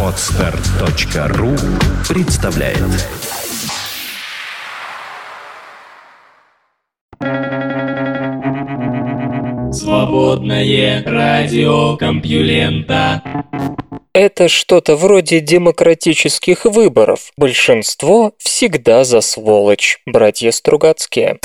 Отстар.ру представляет Свободное радио Компьюлента Это что-то вроде демократических выборов. Большинство всегда за сволочь, братья Стругацкие.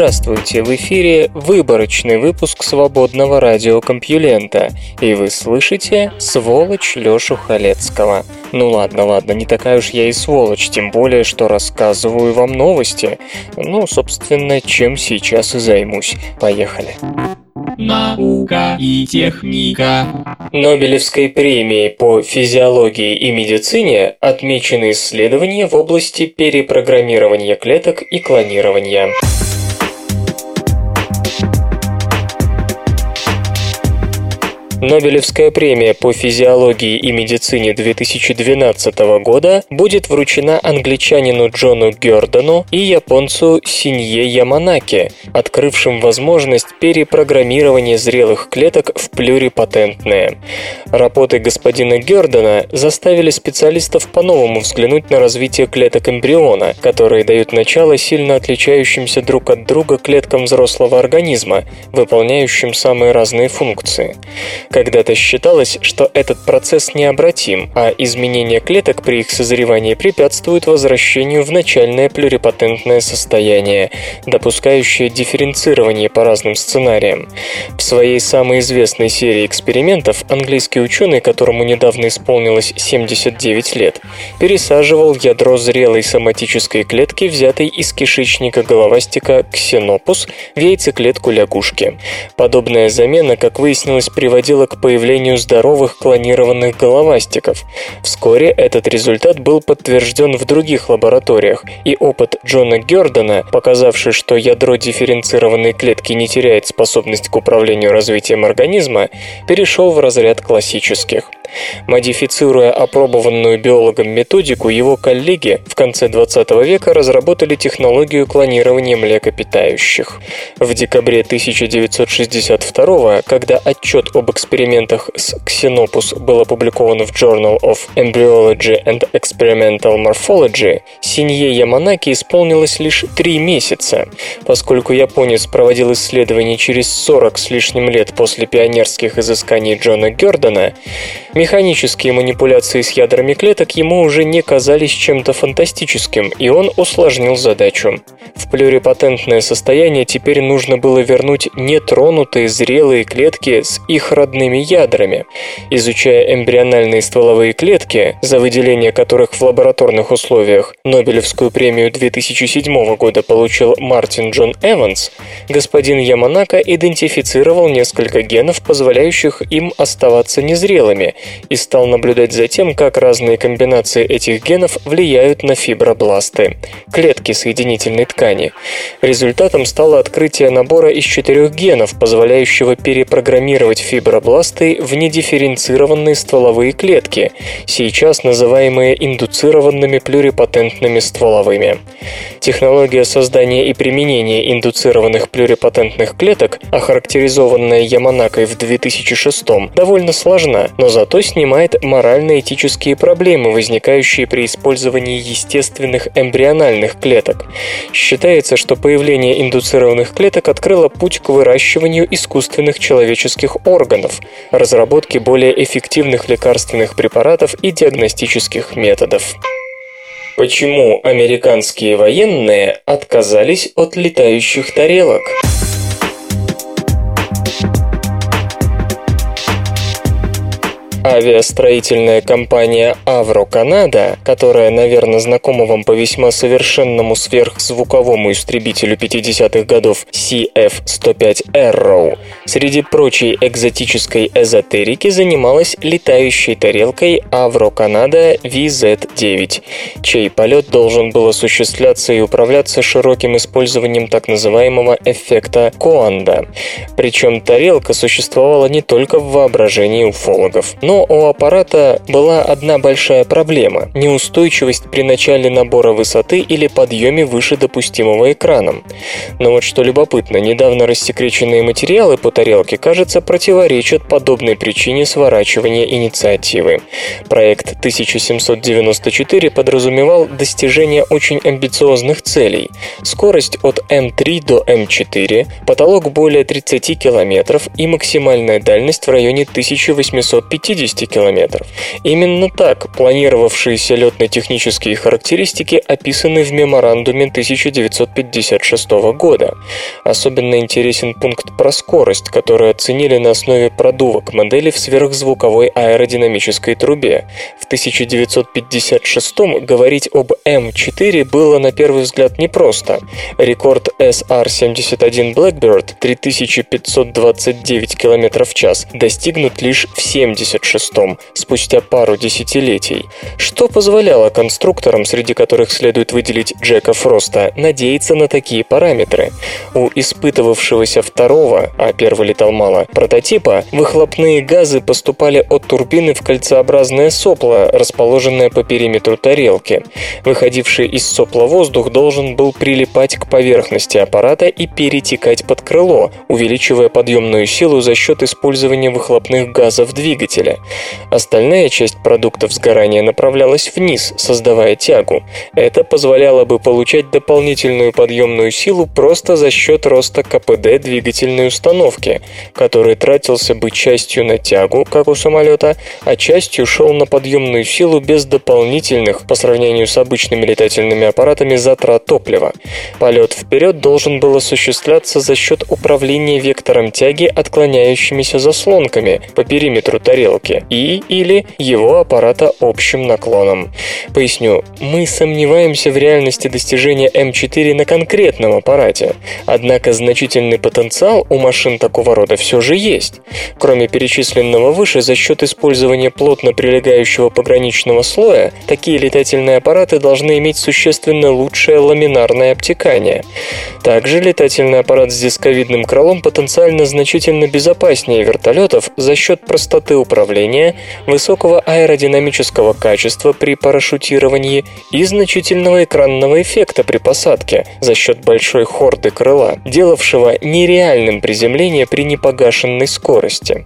Здравствуйте, в эфире выборочный выпуск свободного радиокомпьюлента, и вы слышите «Сволочь Лёшу Халецкого». Ну ладно, ладно, не такая уж я и сволочь, тем более, что рассказываю вам новости. Ну, собственно, чем сейчас и займусь. Поехали. Наука и техника. Нобелевской премией по физиологии и медицине отмечены исследования в области перепрограммирования клеток и клонирования. Нобелевская премия по физиологии и медицине 2012 года будет вручена англичанину Джону Гёрдону и японцу Синье Яманаке, открывшим возможность перепрограммирования зрелых клеток в плюрипатентные. Работы господина Гёрдона заставили специалистов по-новому взглянуть на развитие клеток эмбриона, которые дают начало сильно отличающимся друг от друга клеткам взрослого организма, выполняющим самые разные функции. Когда-то считалось, что этот процесс необратим, а изменение клеток при их созревании препятствует возвращению в начальное плюрипатентное состояние, допускающее дифференцирование по разным сценариям. В своей самой известной серии экспериментов английский ученый, которому недавно исполнилось 79 лет, пересаживал ядро зрелой соматической клетки, взятой из кишечника головастика ксенопус, в яйцеклетку лягушки. Подобная замена, как выяснилось, приводила приводило к появлению здоровых клонированных головастиков. Вскоре этот результат был подтвержден в других лабораториях, и опыт Джона Гердона, показавший, что ядро дифференцированной клетки не теряет способность к управлению развитием организма, перешел в разряд классических. Модифицируя опробованную биологом методику, его коллеги в конце 20 века разработали технологию клонирования млекопитающих. В декабре 1962 когда отчет об экспериментах с Xenopus был опубликован в Journal of Embryology and Experimental Morphology, Синье Яманаки исполнилось лишь три месяца. Поскольку японец проводил исследования через 40 с лишним лет после пионерских изысканий Джона Гердона, Механические манипуляции с ядрами клеток ему уже не казались чем-то фантастическим, и он усложнил задачу. В плюрипатентное состояние теперь нужно было вернуть нетронутые зрелые клетки с их родными ядрами. Изучая эмбриональные стволовые клетки, за выделение которых в лабораторных условиях Нобелевскую премию 2007 года получил Мартин Джон Эванс, господин Яманака идентифицировал несколько генов, позволяющих им оставаться незрелыми, и стал наблюдать за тем, как разные комбинации этих генов влияют на фибробласты – клетки соединительной ткани. Результатом стало открытие набора из четырех генов, позволяющего перепрограммировать фибробласты в недифференцированные стволовые клетки, сейчас называемые индуцированными плюрипатентными стволовыми. Технология создания и применения индуцированных плюрипатентных клеток, охарактеризованная Яманакой в 2006 довольно сложна, но зато снимает морально-этические проблемы, возникающие при использовании естественных эмбриональных клеток. Считается, что появление индуцированных клеток открыло путь к выращиванию искусственных человеческих органов, разработке более эффективных лекарственных препаратов и диагностических методов. Почему американские военные отказались от летающих тарелок? Авиастроительная компания Avro Canada, которая, наверное, знакома вам по весьма совершенному сверхзвуковому истребителю 50-х годов CF-105 Arrow, среди прочей экзотической эзотерики занималась летающей тарелкой Avro Canada VZ-9, чей полет должен был осуществляться и управляться широким использованием так называемого эффекта Коанда. Причем тарелка существовала не только в воображении уфологов, Но у аппарата была одна большая проблема – неустойчивость при начале набора высоты или подъеме выше допустимого экраном. Но вот что любопытно, недавно рассекреченные материалы по тарелке, кажется, противоречат подобной причине сворачивания инициативы. Проект 1794 подразумевал достижение очень амбициозных целей. Скорость от М3 до М4, потолок более 30 км и максимальная дальность в районе 1850 км. Именно так планировавшиеся летно-технические характеристики описаны в меморандуме 1956 года. Особенно интересен пункт про скорость, который оценили на основе продувок модели в сверхзвуковой аэродинамической трубе. В 1956 говорить об М4 было на первый взгляд непросто. Рекорд SR-71 Blackbird 3529 км в час достигнут лишь в 76-м, спустя пару десятилетий, что позволяло конструкторам, среди которых следует выделить Джека Фроста, надеяться на такие параметры. У испытывавшегося второго, а первый летал мало, прототипа, выхлопные газы поступали от турбины в кольцеобразное сопло, расположенное по периметру тарелки. Выходивший из сопла воздух должен был прилипать к поверхности аппарата и перетекать под крыло, увеличивая подъемную силу за счет использования выхлопных газов двигателя. Остальная часть продуктов сгорания направлялась вниз, создавая тягу. Это позволяло бы получать дополнительную подъемную силу просто за счет роста КПД двигательной установки, который тратился бы частью на тягу, как у самолета, а частью шел на подъемную силу без дополнительных, по сравнению с обычными летательными аппаратами, затрат топлива. Полет вперед должен был осуществляться за счет управления вектором тяги отклоняющимися заслонками по периметру тарелки и или его аппарата общим наклоном. Поясню, мы сомневаемся в реальности достижения М4 на конкретном аппарате, однако значительный потенциал у машин такого рода все же есть. Кроме перечисленного выше, за счет использования плотно прилегающего пограничного слоя, такие летательные аппараты должны иметь существенно лучшее ламинарное обтекание. Также летательный аппарат с дисковидным крылом потенциально значительно безопаснее вертолетов за счет простоты управления, высокого аэродинамического качества при парашютировании и значительного экранного эффекта при посадке за счет большой хорды крыла, делавшего нереальным приземление при непогашенной скорости.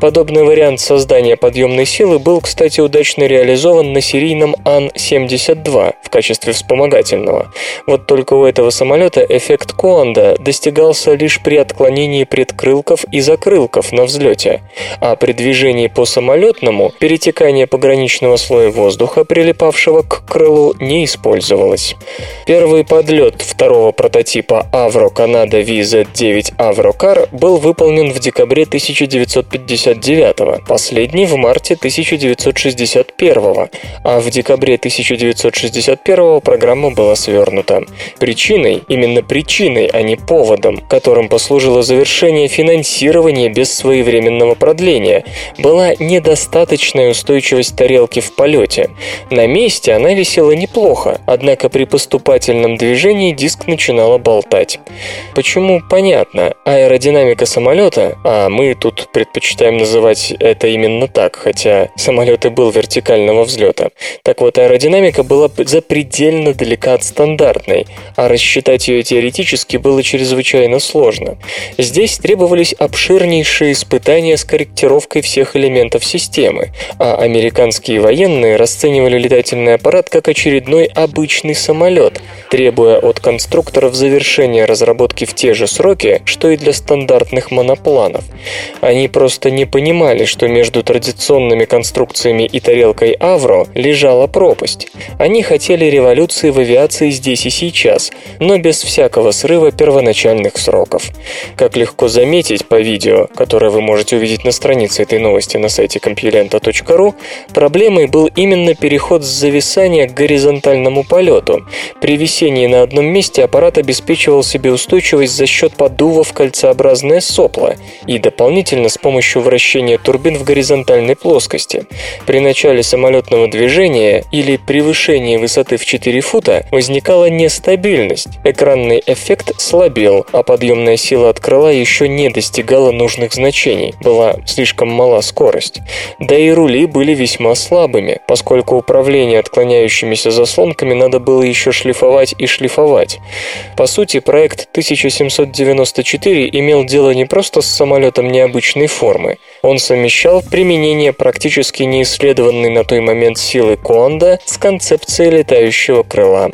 Подобный вариант создания подъемной силы был, кстати, удачно реализован на серийном Ан-72 в качестве вспомогательного. Вот только у этого самолета эффект Коанда достигался лишь при отклонении предкрылков и закрылков на взлете, а при движении по самолетному перетекание пограничного слоя воздуха, прилипавшего к крылу, не использовалось. Первый подлет второго прототипа Avro Canada VZ-9 Avrocar был выполнен в декабре 1959, последний в марте 1961, а в декабре 1961 программа была свернута. Причиной, именно причиной, а не поводом, которым послужило завершение финансирования без своевременного продления, была недостаточная устойчивость тарелки в полете. На месте она висела неплохо, однако при поступательном движении диск начинала болтать. Почему? Понятно. Аэродинамика самолета, а мы тут предпочитаем называть это именно так, хотя самолет и был вертикального взлета. Так вот, аэродинамика была запредельно далека от стандартной, а рассчитать ее теоретически было чрезвычайно сложно. Здесь требовались обширнейшие испытания с корректировкой всех элементов системы, а американские военные расценивали летательный аппарат как очередной обычный самолет, требуя от конструкторов завершения разработки в те же сроки, что и для стандартных монопланов. Они просто не понимали, что между традиционными конструкциями и тарелкой Авро лежала пропасть. Они хотели революции в авиации здесь и сейчас, но без всякого срыва первоначальных сроков. Как легко заметить по видео, которое вы можете увидеть на странице этой новости на сайте compulenta.ru, проблемой был именно переход с зависания к горизонтальному полету. При висении на одном месте аппарат обеспечивал себе устойчивость за счет подува в кольцеобразное сопло и дополнительно с помощью вращения турбин в горизонтальной плоскости. При начале самолетного движения или превышении высоты в 4 фута возникала нестабильность, экранный эффект слабел, а подъемная сила от крыла еще не достигала нужных значений, была слишком мала скорость скорость. Да и рули были весьма слабыми, поскольку управление отклоняющимися заслонками надо было еще шлифовать и шлифовать. По сути, проект 1794 имел дело не просто с самолетом необычной формы. Он совмещал применение практически неисследованной на той момент силы Куанда с концепцией летающего крыла.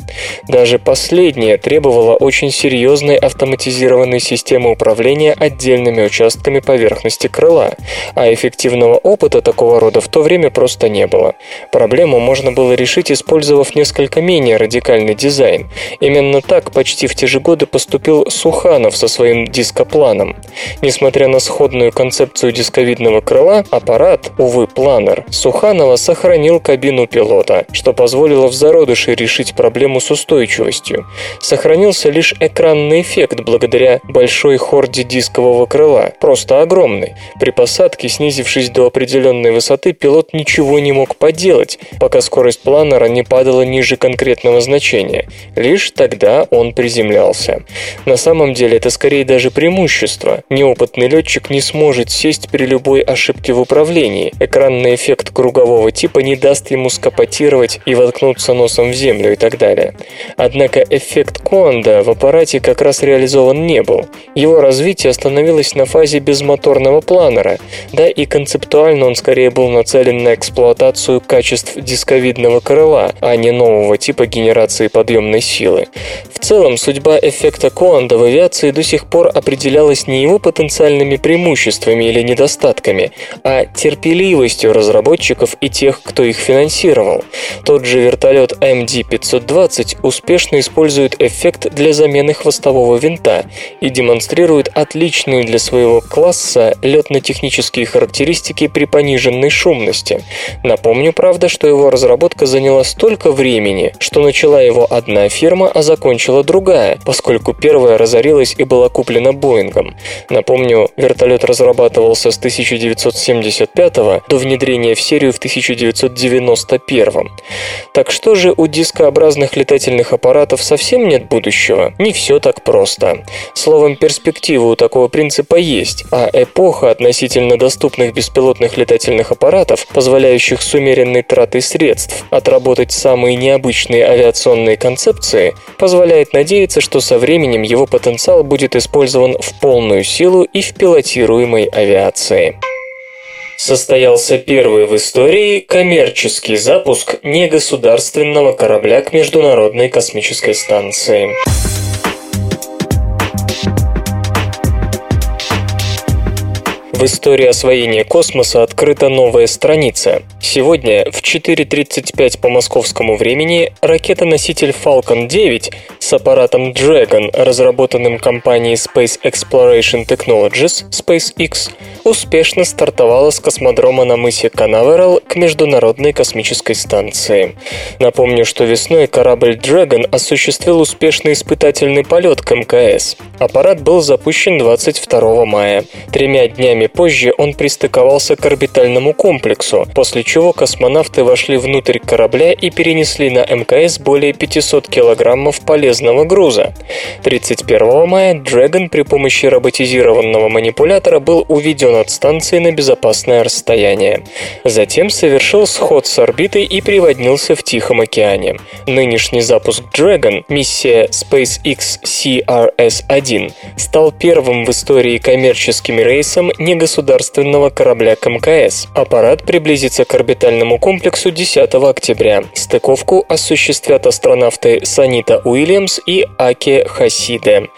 Даже последнее требовало очень серьезной автоматизированной системы управления отдельными участками поверхности крыла, а эффективного опыта такого рода в то время просто не было. Проблему можно было решить, использовав несколько менее радикальный дизайн. Именно так почти в те же годы поступил Суханов со своим дископланом. Несмотря на сходную концепцию дисковидного крыла, аппарат, увы, планер, Суханова сохранил кабину пилота, что позволило в зародыше решить проблему с устойчивостью. Сохранился лишь экранный эффект благодаря большой хорде дискового крыла, просто огромный. При посадке, снизившись до определенной высоты, пилот ничего не мог поделать, пока скорость планера не падала ниже конкретного значения. Лишь тогда он приземлялся. На самом деле это скорее даже преимущество. Неопытный летчик не сможет сесть при любой ошибке в управлении. Экранный эффект кругового типа не даст ему скопотировать и воткнуться носом в землю и так далее. Однако эффект Конда в аппарате как раз реализован не был. Его развитие остановилось на фазе безмоторного планера, да и концептуально он скорее был нацелен на эксплуатацию качеств дисковидного крыла, а не нового типа генерации подъемной силы. В целом, судьба эффекта Коанда в авиации до сих пор определялась не его потенциальными преимуществами или недостатками, а терпеливостью разработчиков и тех, кто их финансировал. Тот же вертолет MD-520 успешно использует эффект для замены хвостового винта и демонстрирует отличные для своего класса летно-технические характеристики при пониженной шумности. Напомню, правда, что его разработка заняла столько времени, что начала его одна фирма, а закончила другая, поскольку первая разорилась и была куплена Боингом. Напомню, вертолет разрабатывался с 1975 до внедрения в серию в 1991. Так что же у дискообразных летательных аппаратов совсем нет будущего? Не все так просто. Словом, перспектива у такого принципа есть, а эпоха относительно доступных беспилотных летательных аппаратов, позволяющих с умеренной тратой средств отработать самые необычные авиационные концепции, позволяет надеяться, что со временем его потенциал будет использован в полную силу и в пилотируемой авиации состоялся первый в истории коммерческий запуск негосударственного корабля к Международной космической станции. В истории освоения космоса открыта новая страница. Сегодня в 4.35 по московскому времени ракета-носитель Falcon 9 с аппаратом Dragon, разработанным компанией Space Exploration Technologies, SpaceX, успешно стартовала с космодрома на мысе Канаверал к Международной космической станции. Напомню, что весной корабль Dragon осуществил успешный испытательный полет к МКС. Аппарат был запущен 22 мая. Тремя днями позже он пристыковался к орбитальному комплексу, после чего космонавты вошли внутрь корабля и перенесли на МКС более 500 килограммов полезного груза. 31 мая Dragon при помощи роботизированного манипулятора был уведен от станции на безопасное расстояние. Затем совершил сход с орбиты и приводнился в Тихом океане. Нынешний запуск Dragon, миссия SpaceX CRS-1, стал первым в истории коммерческим рейсом не государственного корабля к МКС. Аппарат приблизится к орбитальному комплексу 10 октября. Стыковку осуществят астронавты Санита Уильямс и Аки Хасиде.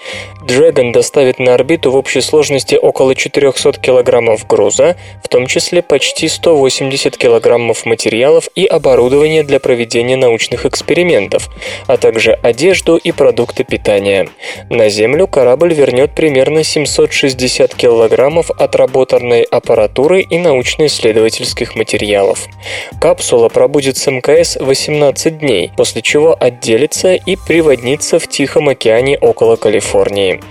Dragon доставит на орбиту в общей сложности около 400 килограммов груза, в том числе почти 180 килограммов материалов и оборудования для проведения научных экспериментов, а также одежду и продукты питания. На Землю корабль вернет примерно 760 килограммов отработанной аппаратуры и научно-исследовательских материалов. Капсула пробудет с МКС 18 дней, после чего отделится и приводнится в Тихом океане около Калифорнии.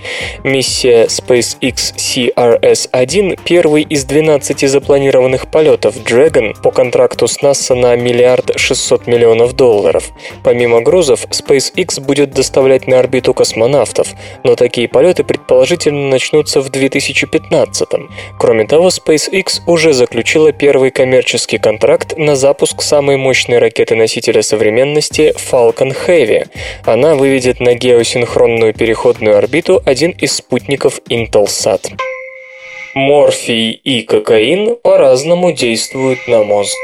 Миссия SpaceX CRS-1 – первый из 12 запланированных полетов Dragon по контракту с НАСА на миллиард 600 миллионов долларов. Помимо грузов, SpaceX будет доставлять на орбиту космонавтов, но такие полеты предположительно начнутся в 2015 -м. Кроме того, SpaceX уже заключила первый коммерческий контракт на запуск самой мощной ракеты-носителя современности Falcon Heavy. Она выведет на геосинхронную переходную орбиту один из спутников Intelsat. Морфий и кокаин по-разному действуют на мозг.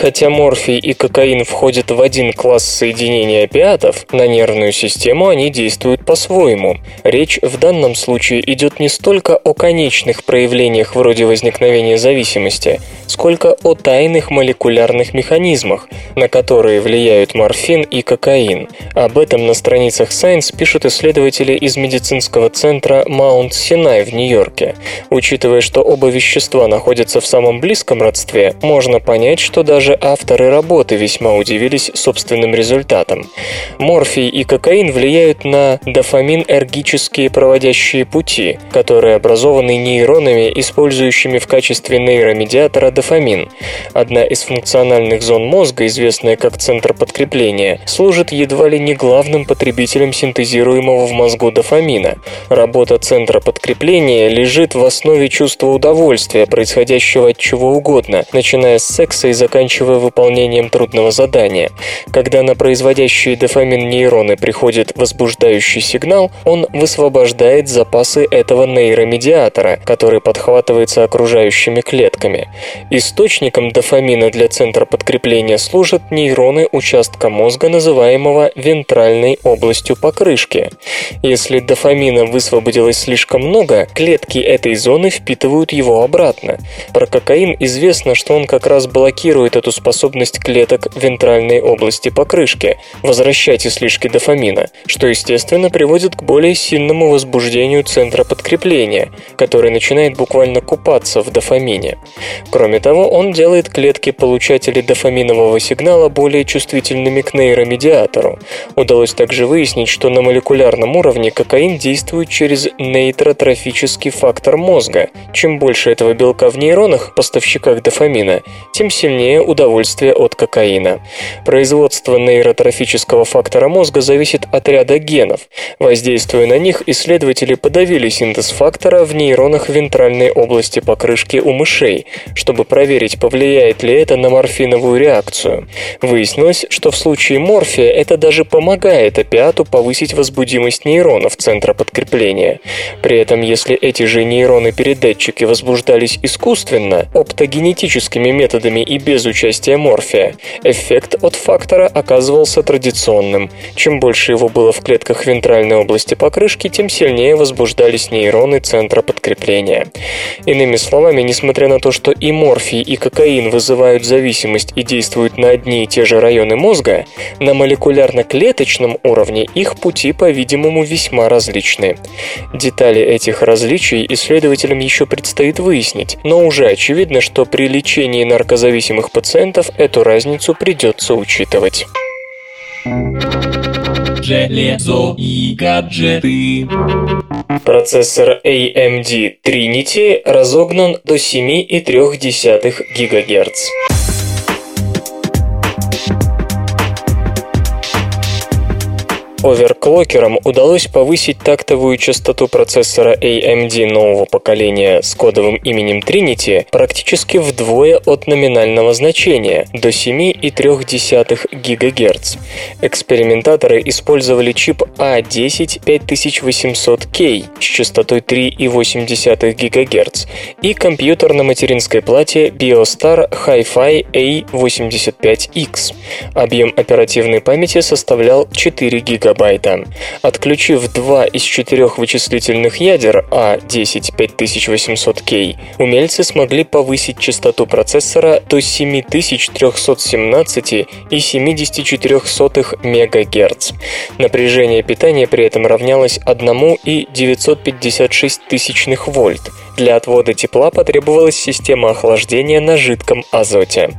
Хотя морфий и кокаин входят в один класс соединений опиатов, на нервную систему они действуют по-своему. Речь в данном случае идет не столько о конечных проявлениях вроде возникновения зависимости, сколько о тайных молекулярных механизмах, на которые влияют морфин и кокаин. Об этом на страницах Science пишут исследователи из медицинского центра Маунт Синай в Нью-Йорке. Учитывая, что оба вещества находятся в самом близком родстве, можно понять, что даже даже авторы работы весьма удивились собственным результатом. Морфий и кокаин влияют на дофамин-эргические проводящие пути, которые образованы нейронами, использующими в качестве нейромедиатора дофамин. Одна из функциональных зон мозга, известная как центр подкрепления, служит едва ли не главным потребителем синтезируемого в мозгу дофамина. Работа центра подкрепления лежит в основе чувства удовольствия, происходящего от чего угодно, начиная с секса и заканчивая заканчивая выполнением трудного задания. Когда на производящие дофамин нейроны приходит возбуждающий сигнал, он высвобождает запасы этого нейромедиатора, который подхватывается окружающими клетками. Источником дофамина для центра подкрепления служат нейроны участка мозга, называемого вентральной областью покрышки. Если дофамина высвободилось слишком много, клетки этой зоны впитывают его обратно. Про кокаин известно, что он как раз блокирует эту способность клеток вентральной области покрышки возвращать излишки дофамина, что, естественно, приводит к более сильному возбуждению центра подкрепления, который начинает буквально купаться в дофамине. Кроме того, он делает клетки получателей дофаминового сигнала более чувствительными к нейромедиатору. Удалось также выяснить, что на молекулярном уровне кокаин действует через нейтротрофический фактор мозга. Чем больше этого белка в нейронах, поставщиках дофамина, тем сильнее удовольствие от кокаина. Производство нейротрофического фактора мозга зависит от ряда генов. Воздействуя на них, исследователи подавили синтез фактора в нейронах вентральной области покрышки у мышей, чтобы проверить, повлияет ли это на морфиновую реакцию. Выяснилось, что в случае морфия это даже помогает опиату повысить возбудимость нейронов центра подкрепления. При этом, если эти же нейроны-передатчики возбуждались искусственно, оптогенетическими методами и без участия участия морфия. Эффект от фактора оказывался традиционным. Чем больше его было в клетках вентральной области покрышки, тем сильнее возбуждались нейроны центра подкрепления. Иными словами, несмотря на то, что и морфий, и кокаин вызывают зависимость и действуют на одни и те же районы мозга, на молекулярно-клеточном уровне их пути, по-видимому, весьма различны. Детали этих различий исследователям еще предстоит выяснить, но уже очевидно, что при лечении наркозависимых пациентов пациентов эту разницу придется учитывать. Железо и гаджеты. Процессор AMD Trinity разогнан до 7,3 ГГц. Оверклокерам удалось повысить тактовую частоту процессора AMD нового поколения с кодовым именем Trinity практически вдвое от номинального значения до 7,3 ГГц. Экспериментаторы использовали чип A10 5800K с частотой 3,8 ГГц и компьютер на материнской плате BioStar Hi-Fi A85X. Объем оперативной памяти составлял 4 ГГц гигабайта. Отключив два из четырех вычислительных ядер А10 5800K, умельцы смогли повысить частоту процессора до 7317,74 МГц. Напряжение питания при этом равнялось 1,956 тысячных вольт. Для отвода тепла потребовалась система охлаждения на жидком азоте.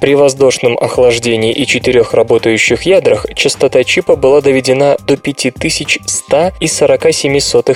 При воздушном охлаждении и четырех работающих ядрах частота чипа была доведена охлаждена до 5100 и 47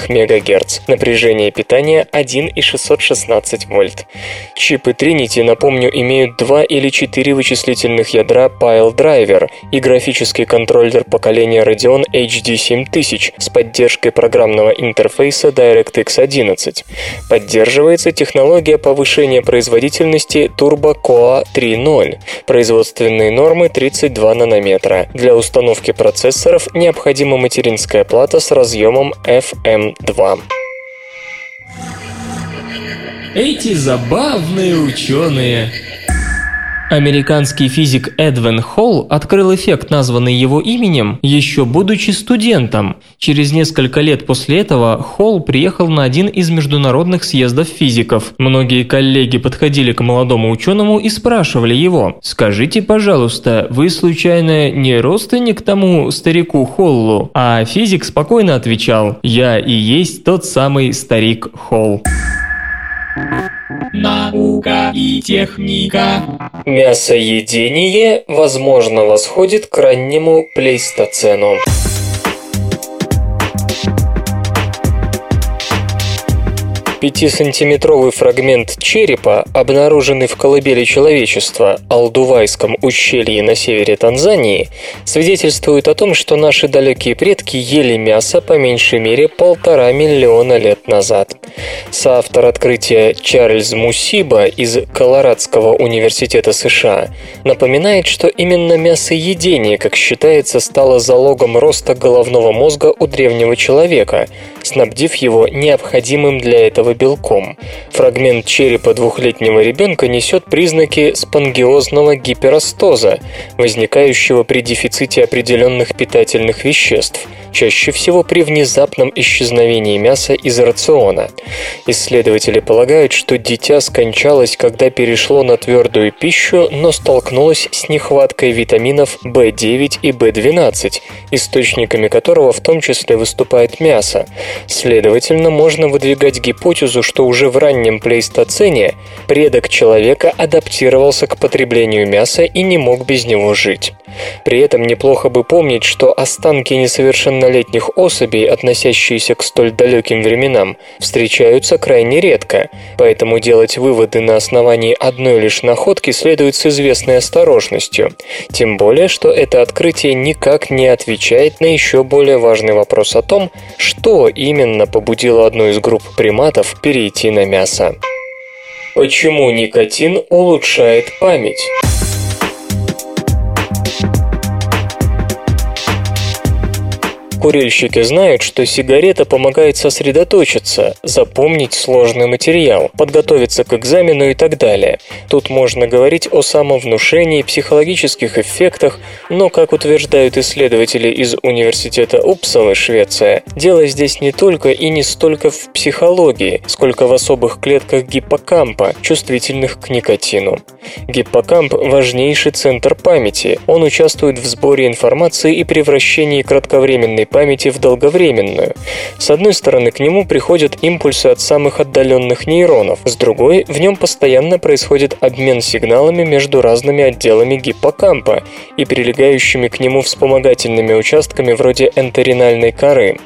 МГц. Напряжение питания 1,616 вольт. Чипы Trinity, напомню, имеют два или четыре вычислительных ядра Pile Driver и графический контроллер поколения Radeon HD 7000 с поддержкой программного интерфейса DirectX 11. Поддерживается технология повышения производительности Turbo Coa 3.0. Производственные нормы 32 нанометра. Для установки процессоров необходима материнская плата с разъемом FM2. Эти забавные ученые. Американский физик Эдвин Холл открыл эффект, названный его именем, еще будучи студентом. Через несколько лет после этого Холл приехал на один из международных съездов физиков. Многие коллеги подходили к молодому ученому и спрашивали его, «Скажите, пожалуйста, вы случайно не родственник тому старику Холлу?» А физик спокойно отвечал, «Я и есть тот самый старик Холл». Наука и техника. Мясоедение, возможно, восходит к раннему плейстоцену. Пятисантиметровый фрагмент черепа, обнаруженный в колыбели человечества Алдувайском ущелье на севере Танзании, свидетельствует о том, что наши далекие предки ели мясо по меньшей мере полтора миллиона лет назад. Соавтор открытия Чарльз Мусиба из Колорадского университета США напоминает, что именно мясоедение, как считается, стало залогом роста головного мозга у древнего человека, снабдив его необходимым для этого белком. Фрагмент черепа двухлетнего ребенка несет признаки спонгиозного гиперостоза, возникающего при дефиците определенных питательных веществ, чаще всего при внезапном исчезновении мяса из рациона. Исследователи полагают, что дитя скончалось, когда перешло на твердую пищу, но столкнулось с нехваткой витаминов В9 и В12, источниками которого в том числе выступает мясо. Следовательно, можно выдвигать гипотезу, что уже в раннем плейстоцене предок человека адаптировался к потреблению мяса и не мог без него жить. При этом неплохо бы помнить, что останки несовершеннолетних особей, относящиеся к столь далеким временам, встречаются крайне редко, поэтому делать выводы на основании одной лишь находки следует с известной осторожностью. Тем более, что это открытие никак не отвечает на еще более важный вопрос о том, что именно побудило одну из групп приматов перейти на мясо. Почему никотин улучшает память? Курильщики знают, что сигарета помогает сосредоточиться, запомнить сложный материал, подготовиться к экзамену и так далее. Тут можно говорить о самовнушении, психологических эффектах, но, как утверждают исследователи из Университета Упсалы, Швеция, дело здесь не только и не столько в психологии, сколько в особых клетках гиппокампа, чувствительных к никотину. Гиппокамп – важнейший центр памяти. Он участвует в сборе информации и превращении кратковременной памяти в долговременную. С одной стороны, к нему приходят импульсы от самых отдаленных нейронов, с другой, в нем постоянно происходит обмен сигналами между разными отделами гиппокампа и прилегающими к нему вспомогательными участками вроде энтеринальной коры.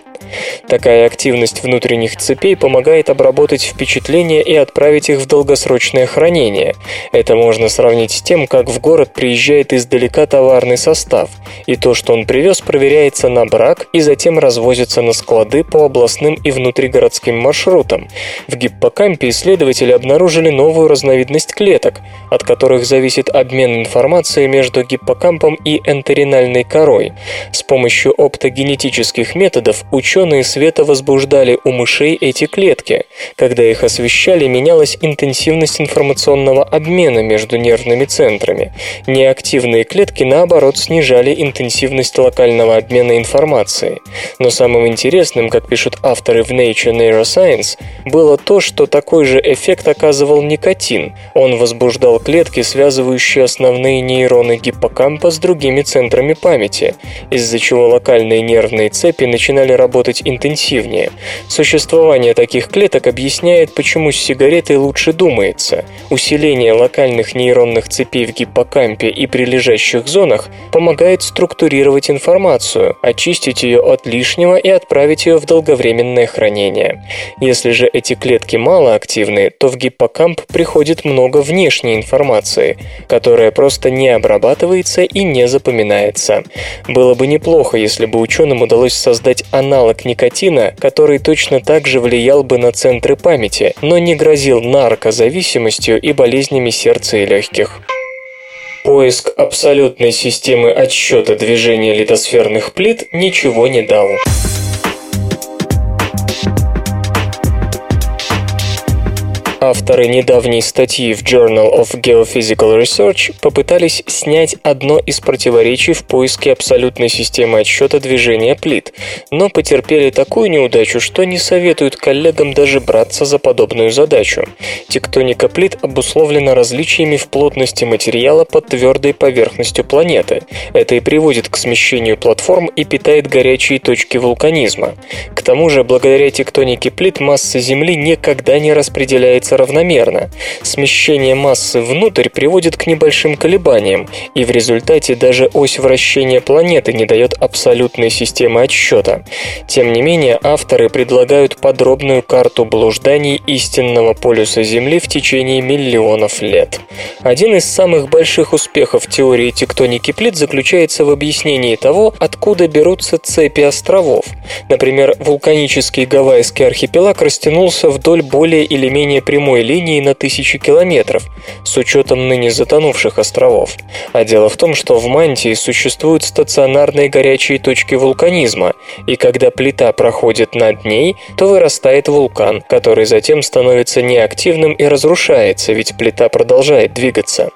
Такая активность внутренних цепей помогает обработать впечатления и отправить их в долгосрочное хранение. Это можно сравнить с тем, как в город приезжает издалека товарный состав, и то, что он привез, проверяется на брак и затем развозится на склады по областным и внутригородским маршрутам. В гиппокампе исследователи обнаружили новую разновидность клеток, от которых зависит обмен информацией между гиппокампом и энтеринальной корой. С помощью оптогенетических методов ученые световозбуждали у мышей эти клетки. Когда их освещали, менялась интенсивность информационного обмена между нервными центрами. Неактивные клетки, наоборот, снижали интенсивность локального обмена информацией. Но самым интересным, как пишут авторы в Nature Neuroscience, было то, что такой же эффект оказывал никотин. Он возбуждал клетки, связывающие основные нейроны гиппокампа с другими центрами памяти, из-за чего локальные нервные цепи начинали работать работать интенсивнее. Существование таких клеток объясняет, почему с сигаретой лучше думается. Усиление локальных нейронных цепей в гиппокампе и прилежащих зонах помогает структурировать информацию, очистить ее от лишнего и отправить ее в долговременное хранение. Если же эти клетки малоактивны, то в гиппокамп приходит много внешней информации, которая просто не обрабатывается и не запоминается. Было бы неплохо, если бы ученым удалось создать аналог никотина, который точно так же влиял бы на центры памяти, но не грозил наркозависимостью и болезнями сердца и легких. Поиск абсолютной системы отсчета движения литосферных плит ничего не дал. Авторы недавней статьи в Journal of Geophysical Research попытались снять одно из противоречий в поиске абсолютной системы отсчета движения плит, но потерпели такую неудачу, что не советуют коллегам даже браться за подобную задачу. Тектоника плит обусловлена различиями в плотности материала под твердой поверхностью планеты. Это и приводит к смещению платформ и питает горячие точки вулканизма. К тому же, благодаря тектонике плит масса Земли никогда не распределяется равномерно. Смещение массы внутрь приводит к небольшим колебаниям, и в результате даже ось вращения планеты не дает абсолютной системы отсчета. Тем не менее, авторы предлагают подробную карту блужданий истинного полюса Земли в течение миллионов лет. Один из самых больших успехов теории тектоники плит заключается в объяснении того, откуда берутся цепи островов. Например, вулканический Гавайский архипелаг растянулся вдоль более или менее прямой прямой линии на тысячи километров, с учетом ныне затонувших островов. А дело в том, что в мантии существуют стационарные горячие точки вулканизма, и когда плита проходит над ней, то вырастает вулкан, который затем становится неактивным и разрушается, ведь плита продолжает двигаться.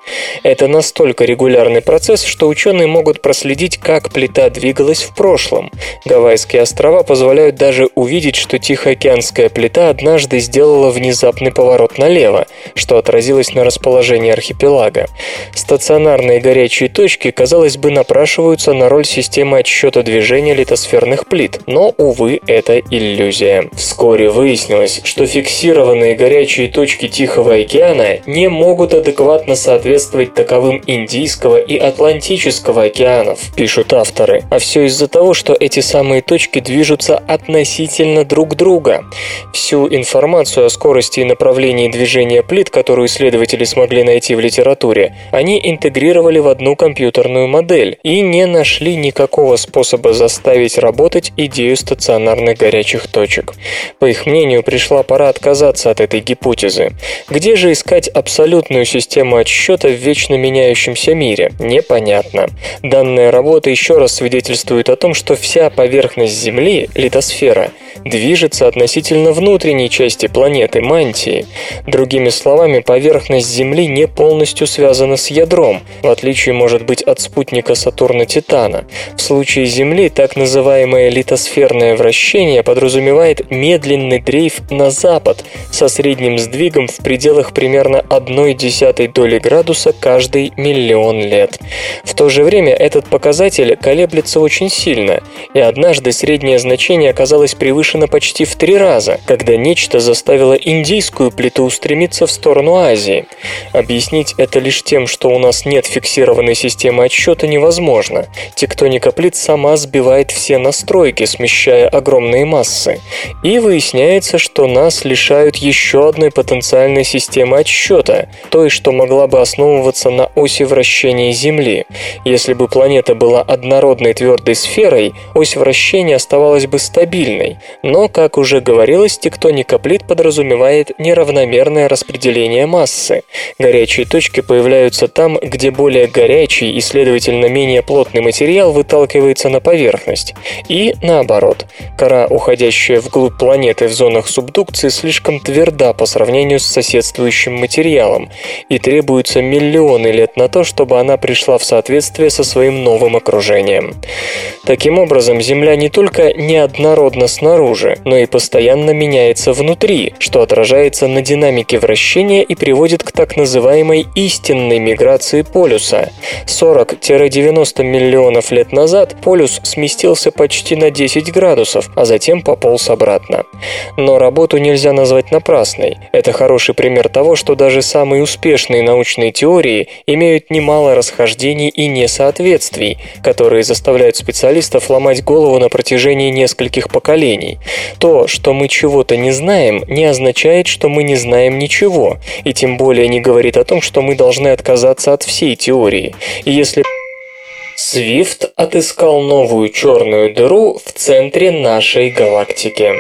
Это настолько регулярный процесс, что ученые могут проследить, как плита двигалась в прошлом. Гавайские острова позволяют даже увидеть, что Тихоокеанская плита однажды сделала внезапный поворот поворот налево, что отразилось на расположении архипелага. Стационарные горячие точки, казалось бы, напрашиваются на роль системы отсчета движения литосферных плит, но, увы, это иллюзия. Вскоре выяснилось, что фиксированные горячие точки Тихого океана не могут адекватно соответствовать таковым Индийского и Атлантического океанов, пишут авторы, а все из-за того, что эти самые точки движутся относительно друг друга. Всю информацию о скорости и направлении направлений движения плит, которую исследователи смогли найти в литературе, они интегрировали в одну компьютерную модель и не нашли никакого способа заставить работать идею стационарных горячих точек. По их мнению, пришла пора отказаться от этой гипотезы. Где же искать абсолютную систему отсчета в вечно меняющемся мире? Непонятно. Данная работа еще раз свидетельствует о том, что вся поверхность Земли, литосфера, движется относительно внутренней части планеты, мантии. Другими словами, поверхность Земли не полностью связана с ядром, в отличие, может быть, от спутника Сатурна Титана. В случае Земли так называемое литосферное вращение подразумевает медленный дрейф на запад со средним сдвигом в пределах примерно 1 десятой доли градуса каждый миллион лет. В то же время этот показатель колеблется очень сильно, и однажды среднее значение оказалось превышено почти в три раза, когда нечто заставило индийскую плиту устремиться в сторону Азии. Объяснить это лишь тем, что у нас нет фиксированной системы отсчета, невозможно. Тектоника плит сама сбивает все настройки, смещая огромные массы. И выясняется, что нас лишают еще одной потенциальной системы отсчета, той, что могла бы основываться на оси вращения Земли. Если бы планета была однородной твердой сферой, ось вращения оставалась бы стабильной. Но, как уже говорилось, тектоника плит подразумевает неравномерность равномерное распределение массы. Горячие точки появляются там, где более горячий и, следовательно, менее плотный материал выталкивается на поверхность. И наоборот. Кора, уходящая вглубь планеты в зонах субдукции, слишком тверда по сравнению с соседствующим материалом, и требуются миллионы лет на то, чтобы она пришла в соответствие со своим новым окружением. Таким образом, Земля не только неоднородна снаружи, но и постоянно меняется внутри, что отражается на термодинамики вращения и приводит к так называемой истинной миграции полюса. 40-90 миллионов лет назад полюс сместился почти на 10 градусов, а затем пополз обратно. Но работу нельзя назвать напрасной. Это хороший пример того, что даже самые успешные научные теории имеют немало расхождений и несоответствий, которые заставляют специалистов ломать голову на протяжении нескольких поколений. То, что мы чего-то не знаем, не означает, что мы не знаем ничего, и тем более не говорит о том, что мы должны отказаться от всей теории. И если Свифт отыскал новую черную дыру в центре нашей галактики.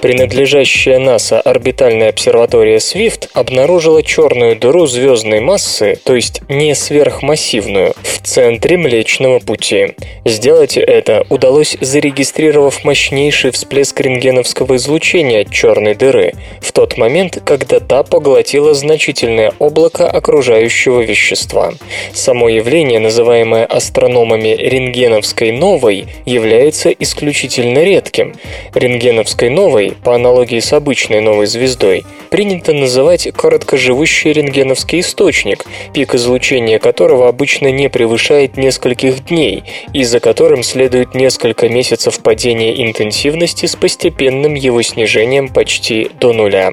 Принадлежащая НАСА орбитальная обсерватория Swift обнаружила черную дыру звездной массы, то есть не сверхмассивную, в центре Млечного Пути. Сделать это удалось, зарегистрировав мощнейший всплеск рентгеновского излучения от черной дыры, в тот момент, когда та поглотила значительное облако окружающего вещества. Само явление, называемое астрономами рентгеновской новой, является исключительно редким. Рентгеновской новой по аналогии с обычной новой звездой, принято называть короткоживущий рентгеновский источник, пик излучения которого обычно не превышает нескольких дней, и за которым следует несколько месяцев падения интенсивности с постепенным его снижением почти до нуля.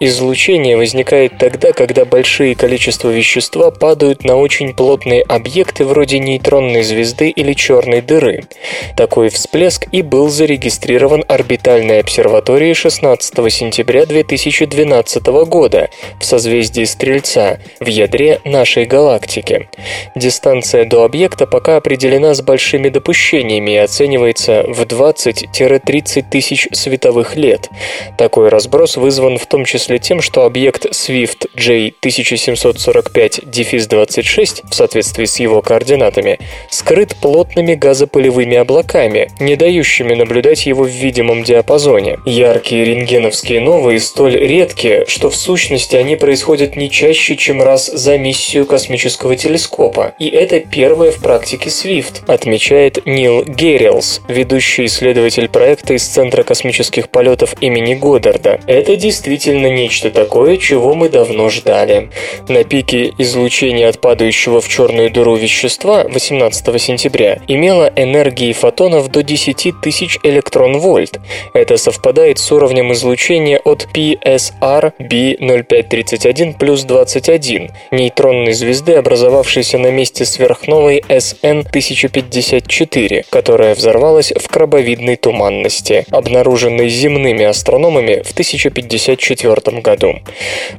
Излучение возникает тогда, когда большие количества вещества падают на очень плотные объекты вроде нейтронной звезды или черной дыры. Такой всплеск и был зарегистрирован орбитальной обсерваторией обсерватории 16 сентября 2012 года в созвездии Стрельца в ядре нашей галактики. Дистанция до объекта пока определена с большими допущениями и оценивается в 20-30 тысяч световых лет. Такой разброс вызван в том числе тем, что объект Swift J1745-26 в соответствии с его координатами скрыт плотными газопылевыми облаками, не дающими наблюдать его в видимом диапазоне. Яркие рентгеновские новые столь редкие, что в сущности они происходят не чаще, чем раз за миссию космического телескопа. И это первое в практике SWIFT, отмечает Нил Геррилс, ведущий исследователь проекта из Центра космических полетов имени Годдарда. Это действительно нечто такое, чего мы давно ждали. На пике излучения от падающего в черную дыру вещества 18 сентября имело энергии фотонов до 10 тысяч электрон-вольт. Это совпадает совпадает с уровнем излучения от PSR B0531 плюс 21, нейтронной звезды, образовавшейся на месте сверхновой SN 1054, которая взорвалась в крабовидной туманности, обнаруженной земными астрономами в 1054 году.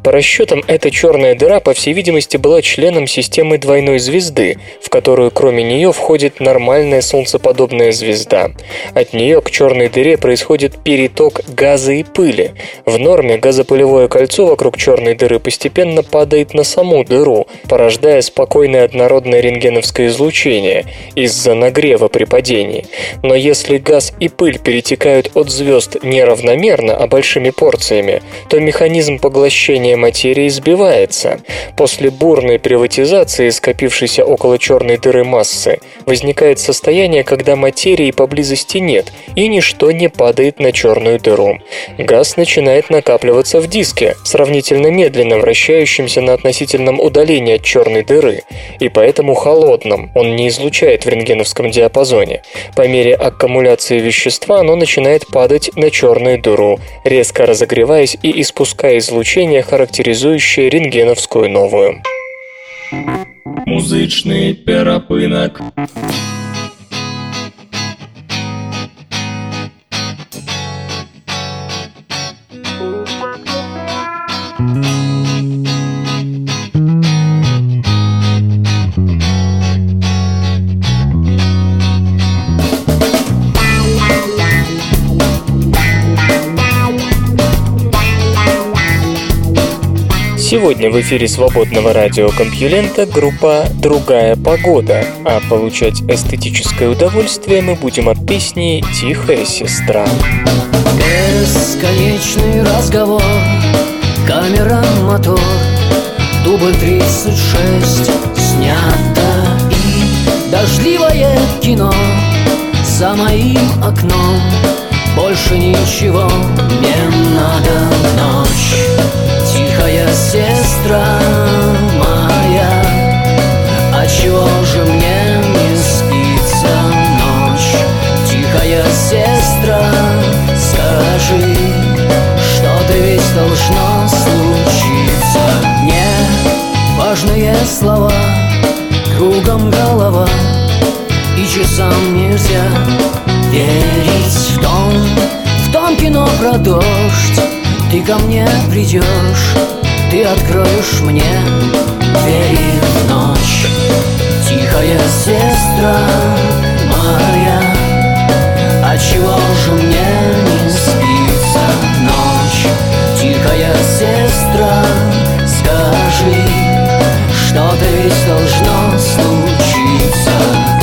По расчетам, эта черная дыра, по всей видимости, была членом системы двойной звезды, в которую кроме нее входит нормальная солнцеподобная звезда. От нее к черной дыре происходит переток газа и пыли. В норме газопылевое кольцо вокруг черной дыры постепенно падает на саму дыру, порождая спокойное однородное рентгеновское излучение из-за нагрева при падении. Но если газ и пыль перетекают от звезд неравномерно, а большими порциями, то механизм поглощения материи сбивается. После бурной приватизации, скопившейся около черной дыры массы, возникает состояние, когда материи поблизости нет, и ничто не падает на черную дыру дыру. Газ начинает накапливаться в диске, сравнительно медленно вращающемся на относительном удалении от черной дыры, и поэтому холодном, он не излучает в рентгеновском диапазоне. По мере аккумуляции вещества оно начинает падать на черную дыру, резко разогреваясь и испуская излучение, характеризующее рентгеновскую новую. Музычный перапынок. Сегодня в эфире свободного радиокомпьюлента группа «Другая погода», а получать эстетическое удовольствие мы будем от песни «Тихая сестра». Бесконечный разговор, камера, мотор, дубль 36 снято. И дождливое кино за моим окном. Больше ничего не надо Ночь, тихая сестра моя А чего же мне не спится ночь? Тихая сестра, скажи Что ты ведь должно случиться? Не важные слова, кругом голова И часам нельзя верить в том В том кино про дождь Ты ко мне придешь Ты откроешь мне двери в ночь. Тихая сестра моя А чего же мне не спится ночь? Тихая сестра, скажи Что-то ведь должно случиться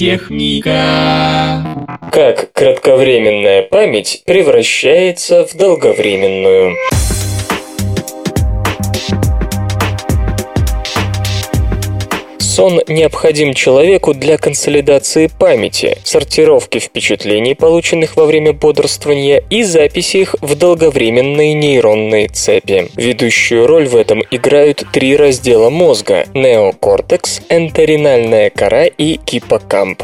техника. Как кратковременная память превращается в долговременную. Сон необходим человеку для консолидации памяти, сортировки впечатлений, полученных во время бодрствования, и записи их в долговременные нейронные цепи. Ведущую роль в этом играют три раздела мозга – неокортекс, энтеринальная кора и гиппокамп.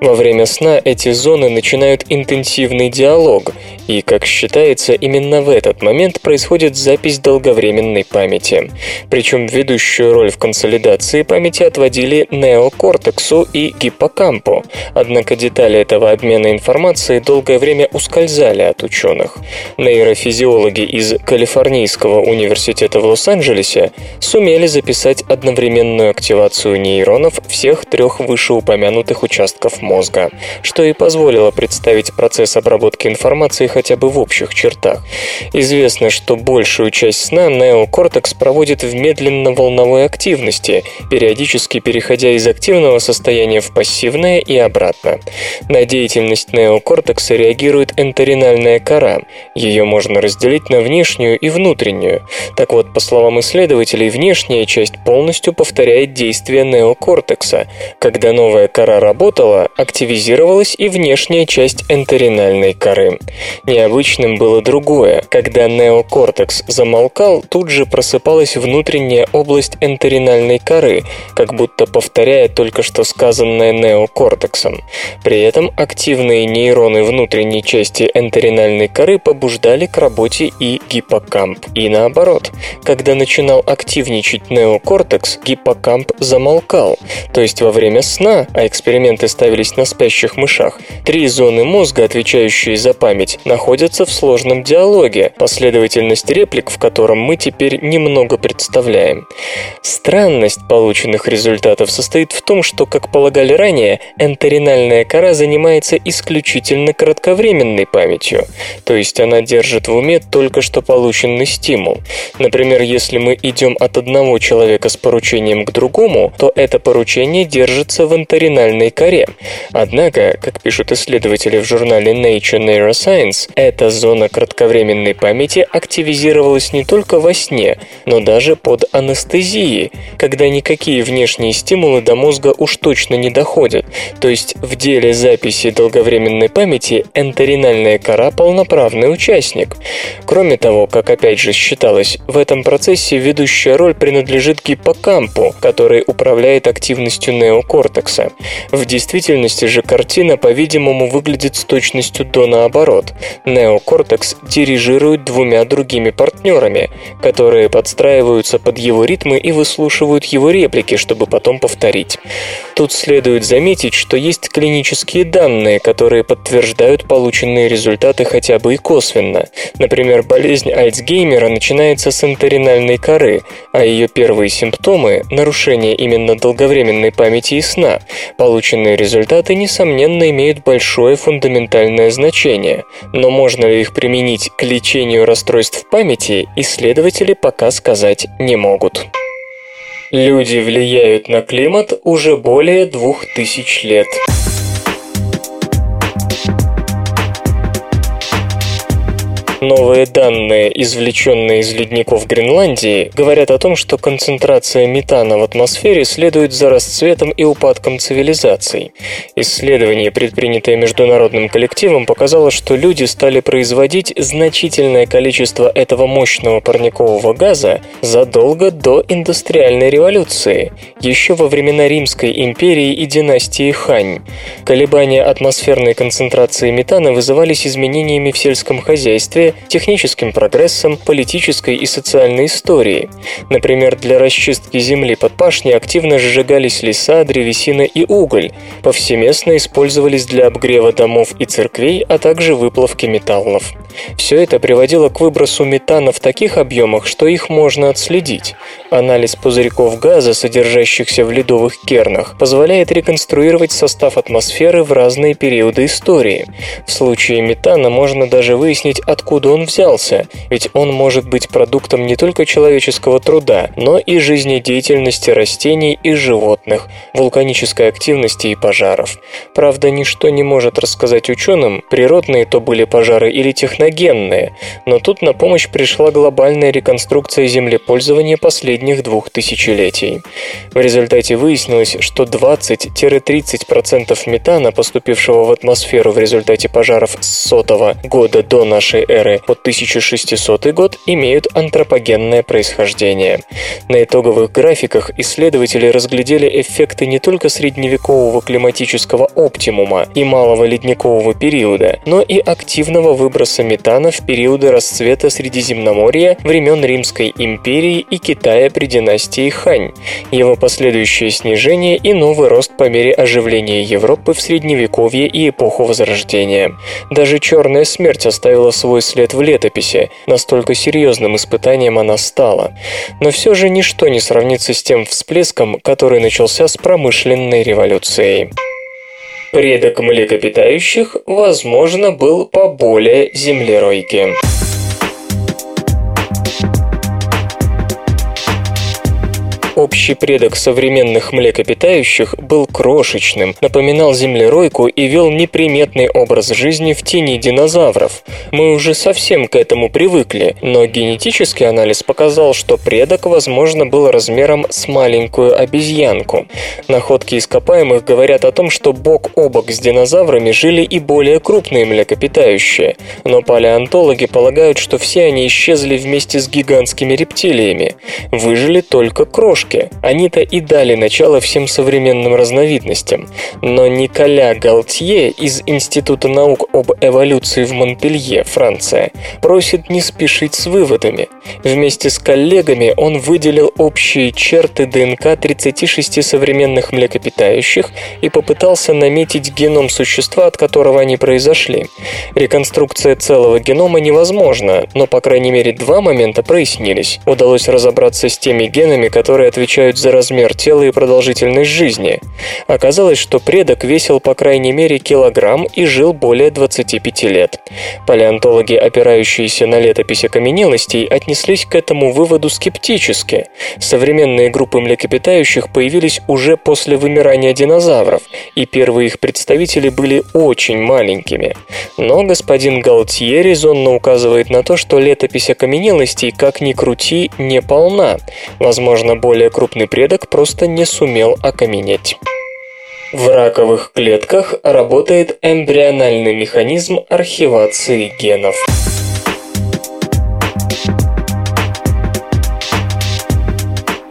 Во время сна эти зоны начинают интенсивный диалог, и, как считается, именно в этот момент происходит запись долговременной памяти. Причем ведущую роль в консолидации памяти отводит отводили неокортексу и гиппокампу, однако детали этого обмена информацией долгое время ускользали от ученых. Нейрофизиологи из Калифорнийского университета в Лос-Анджелесе сумели записать одновременную активацию нейронов всех трех вышеупомянутых участков мозга, что и позволило представить процесс обработки информации хотя бы в общих чертах. Известно, что большую часть сна неокортекс проводит в медленно-волновой активности, периодически переходя из активного состояния в пассивное и обратно. На деятельность неокортекса реагирует энтеринальная кора. Ее можно разделить на внешнюю и внутреннюю. Так вот, по словам исследователей, внешняя часть полностью повторяет действия неокортекса. Когда новая кора работала, активизировалась и внешняя часть энтеринальной коры. Необычным было другое. Когда неокортекс замолкал, тут же просыпалась внутренняя область энтеринальной коры, как будто будто повторяя только что сказанное неокортексом. При этом активные нейроны внутренней части энтеринальной коры побуждали к работе и гиппокамп. И наоборот, когда начинал активничать неокортекс, гиппокамп замолкал. То есть во время сна, а эксперименты ставились на спящих мышах, три зоны мозга, отвечающие за память, находятся в сложном диалоге, последовательность реплик в котором мы теперь немного представляем. Странность полученных результатов результатов состоит в том, что, как полагали ранее, энтеринальная кора занимается исключительно кратковременной памятью, то есть она держит в уме только что полученный стимул. Например, если мы идем от одного человека с поручением к другому, то это поручение держится в энтеринальной коре. Однако, как пишут исследователи в журнале Nature Neuroscience, эта зона кратковременной памяти активизировалась не только во сне, но даже под анестезией, когда никакие внешние внешние стимулы до мозга уж точно не доходят, то есть в деле записи долговременной памяти энтеринальная кора полноправный участник. Кроме того, как опять же считалось, в этом процессе ведущая роль принадлежит гиппокампу, который управляет активностью неокортекса. В действительности же картина, по-видимому, выглядит с точностью до наоборот. Неокортекс дирижирует двумя другими партнерами, которые подстраиваются под его ритмы и выслушивают его реплики, чтобы потом повторить. Тут следует заметить, что есть клинические данные, которые подтверждают полученные результаты хотя бы и косвенно. Например, болезнь Альцгеймера начинается с интеринальной коры, а ее первые симптомы – нарушение именно долговременной памяти и сна. Полученные результаты, несомненно, имеют большое фундаментальное значение, но можно ли их применить к лечению расстройств памяти, исследователи пока сказать не могут. Люди влияют на климат уже более двух тысяч лет. Новые данные, извлеченные из ледников Гренландии, говорят о том, что концентрация метана в атмосфере следует за расцветом и упадком цивилизаций. Исследование, предпринятое международным коллективом, показало, что люди стали производить значительное количество этого мощного парникового газа задолго до индустриальной революции, еще во времена Римской империи и династии Хань. Колебания атмосферной концентрации метана вызывались изменениями в сельском хозяйстве, техническим прогрессом, политической и социальной историей. Например, для расчистки земли под пашни активно сжигались леса, древесина и уголь, повсеместно использовались для обгрева домов и церквей, а также выплавки металлов. Все это приводило к выбросу метана в таких объемах, что их можно отследить. Анализ пузырьков газа, содержащихся в ледовых кернах, позволяет реконструировать состав атмосферы в разные периоды истории. В случае метана можно даже выяснить, откуда откуда он взялся, ведь он может быть продуктом не только человеческого труда, но и жизнедеятельности растений и животных, вулканической активности и пожаров. Правда, ничто не может рассказать ученым, природные то были пожары или техногенные, но тут на помощь пришла глобальная реконструкция землепользования последних двух тысячелетий. В результате выяснилось, что 20-30% метана, поступившего в атмосферу в результате пожаров с сотого года до нашей эры, эры по 1600 год имеют антропогенное происхождение. На итоговых графиках исследователи разглядели эффекты не только средневекового климатического оптимума и малого ледникового периода, но и активного выброса метана в периоды расцвета Средиземноморья, времен Римской империи и Китая при династии Хань, его последующее снижение и новый рост по мере оживления Европы в Средневековье и эпоху Возрождения. Даже черная смерть оставила свой след в летописи, настолько серьезным испытанием она стала. Но все же ничто не сравнится с тем всплеском, который начался с промышленной революцией. Предок млекопитающих, возможно, был по более Общий предок современных млекопитающих был крошечным, напоминал землеройку и вел неприметный образ жизни в тени динозавров. Мы уже совсем к этому привыкли, но генетический анализ показал, что предок, возможно, был размером с маленькую обезьянку. Находки ископаемых говорят о том, что бок о бок с динозаврами жили и более крупные млекопитающие, но палеонтологи полагают, что все они исчезли вместе с гигантскими рептилиями. Выжили только крошки кошки. Они-то и дали начало всем современным разновидностям. Но Николя Галтье из Института наук об эволюции в Монпелье, Франция, просит не спешить с выводами. Вместе с коллегами он выделил общие черты ДНК 36 современных млекопитающих и попытался наметить геном существа, от которого они произошли. Реконструкция целого генома невозможна, но по крайней мере два момента прояснились. Удалось разобраться с теми генами, которые отвечают за размер тела и продолжительность жизни. Оказалось, что предок весил по крайней мере килограмм и жил более 25 лет. Палеонтологи, опирающиеся на летопись окаменелостей, отнеслись к этому выводу скептически. Современные группы млекопитающих появились уже после вымирания динозавров, и первые их представители были очень маленькими. Но господин Галтье резонно указывает на то, что летопись окаменелостей, как ни крути, не полна. Возможно, более более крупный предок просто не сумел окаменеть. В раковых клетках работает эмбриональный механизм архивации генов.